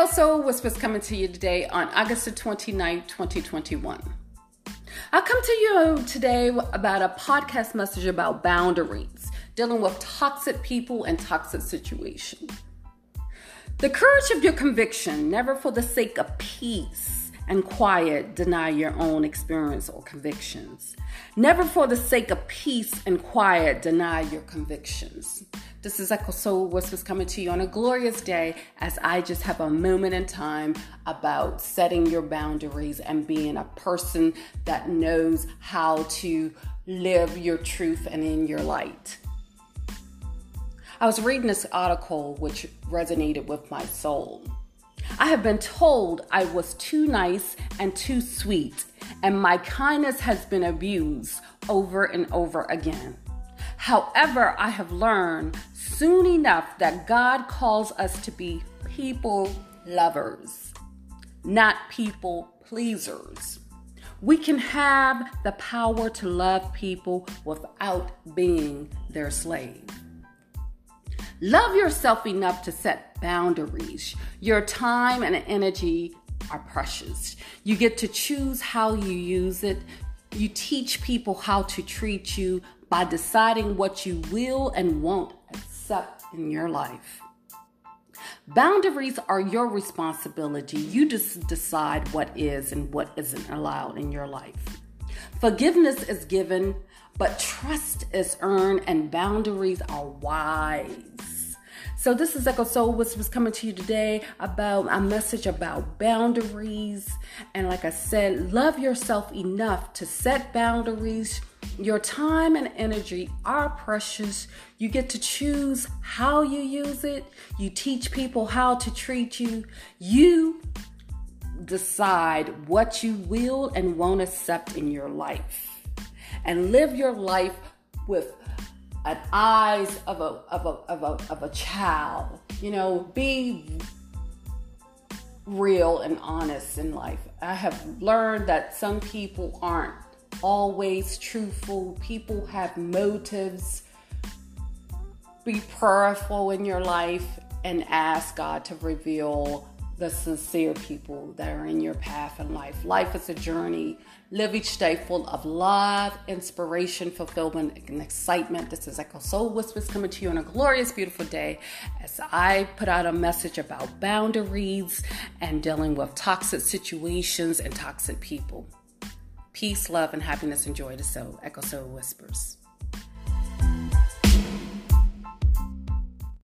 Echo Soul Whispers coming to you today on August the 29th, 2021. I come to you today about a podcast message about boundaries, dealing with toxic people and toxic situations. The courage of your conviction, never for the sake of peace and quiet, deny your own experience or convictions. Never for the sake of peace and quiet, deny your convictions. This is Echo Soul Whispers coming to you on a glorious day as I just have a moment in time about setting your boundaries and being a person that knows how to live your truth and in your light. I was reading this article which resonated with my soul. I have been told I was too nice and too sweet, and my kindness has been abused over and over again. However, I have learned soon enough that God calls us to be people lovers, not people pleasers. We can have the power to love people without being their slave. Love yourself enough to set boundaries. Your time and energy are precious. You get to choose how you use it. You teach people how to treat you by deciding what you will and won't accept in your life. Boundaries are your responsibility. You just decide what is and what isn't allowed in your life. Forgiveness is given, but trust is earned, and boundaries are wise. So this is Echo Soul Whispers coming to you today about a message about boundaries. And like I said, love yourself enough to set boundaries. Your time and energy are precious. You get to choose how you use it. You teach people how to treat you. You decide what you will and won't accept in your life. And live your life with an eyes of a of a of a of a child. You know, be real and honest in life. I have learned that some people aren't always truthful. People have motives. Be prayerful in your life and ask God to reveal the sincere people that are in your path in life. Life is a journey. Live each day full of love, inspiration, fulfillment, and excitement. This is Echo Soul Whispers coming to you on a glorious, beautiful day as I put out a message about boundaries and dealing with toxic situations and toxic people. Peace, love, and happiness and joy to soul. Echo Soul Whispers.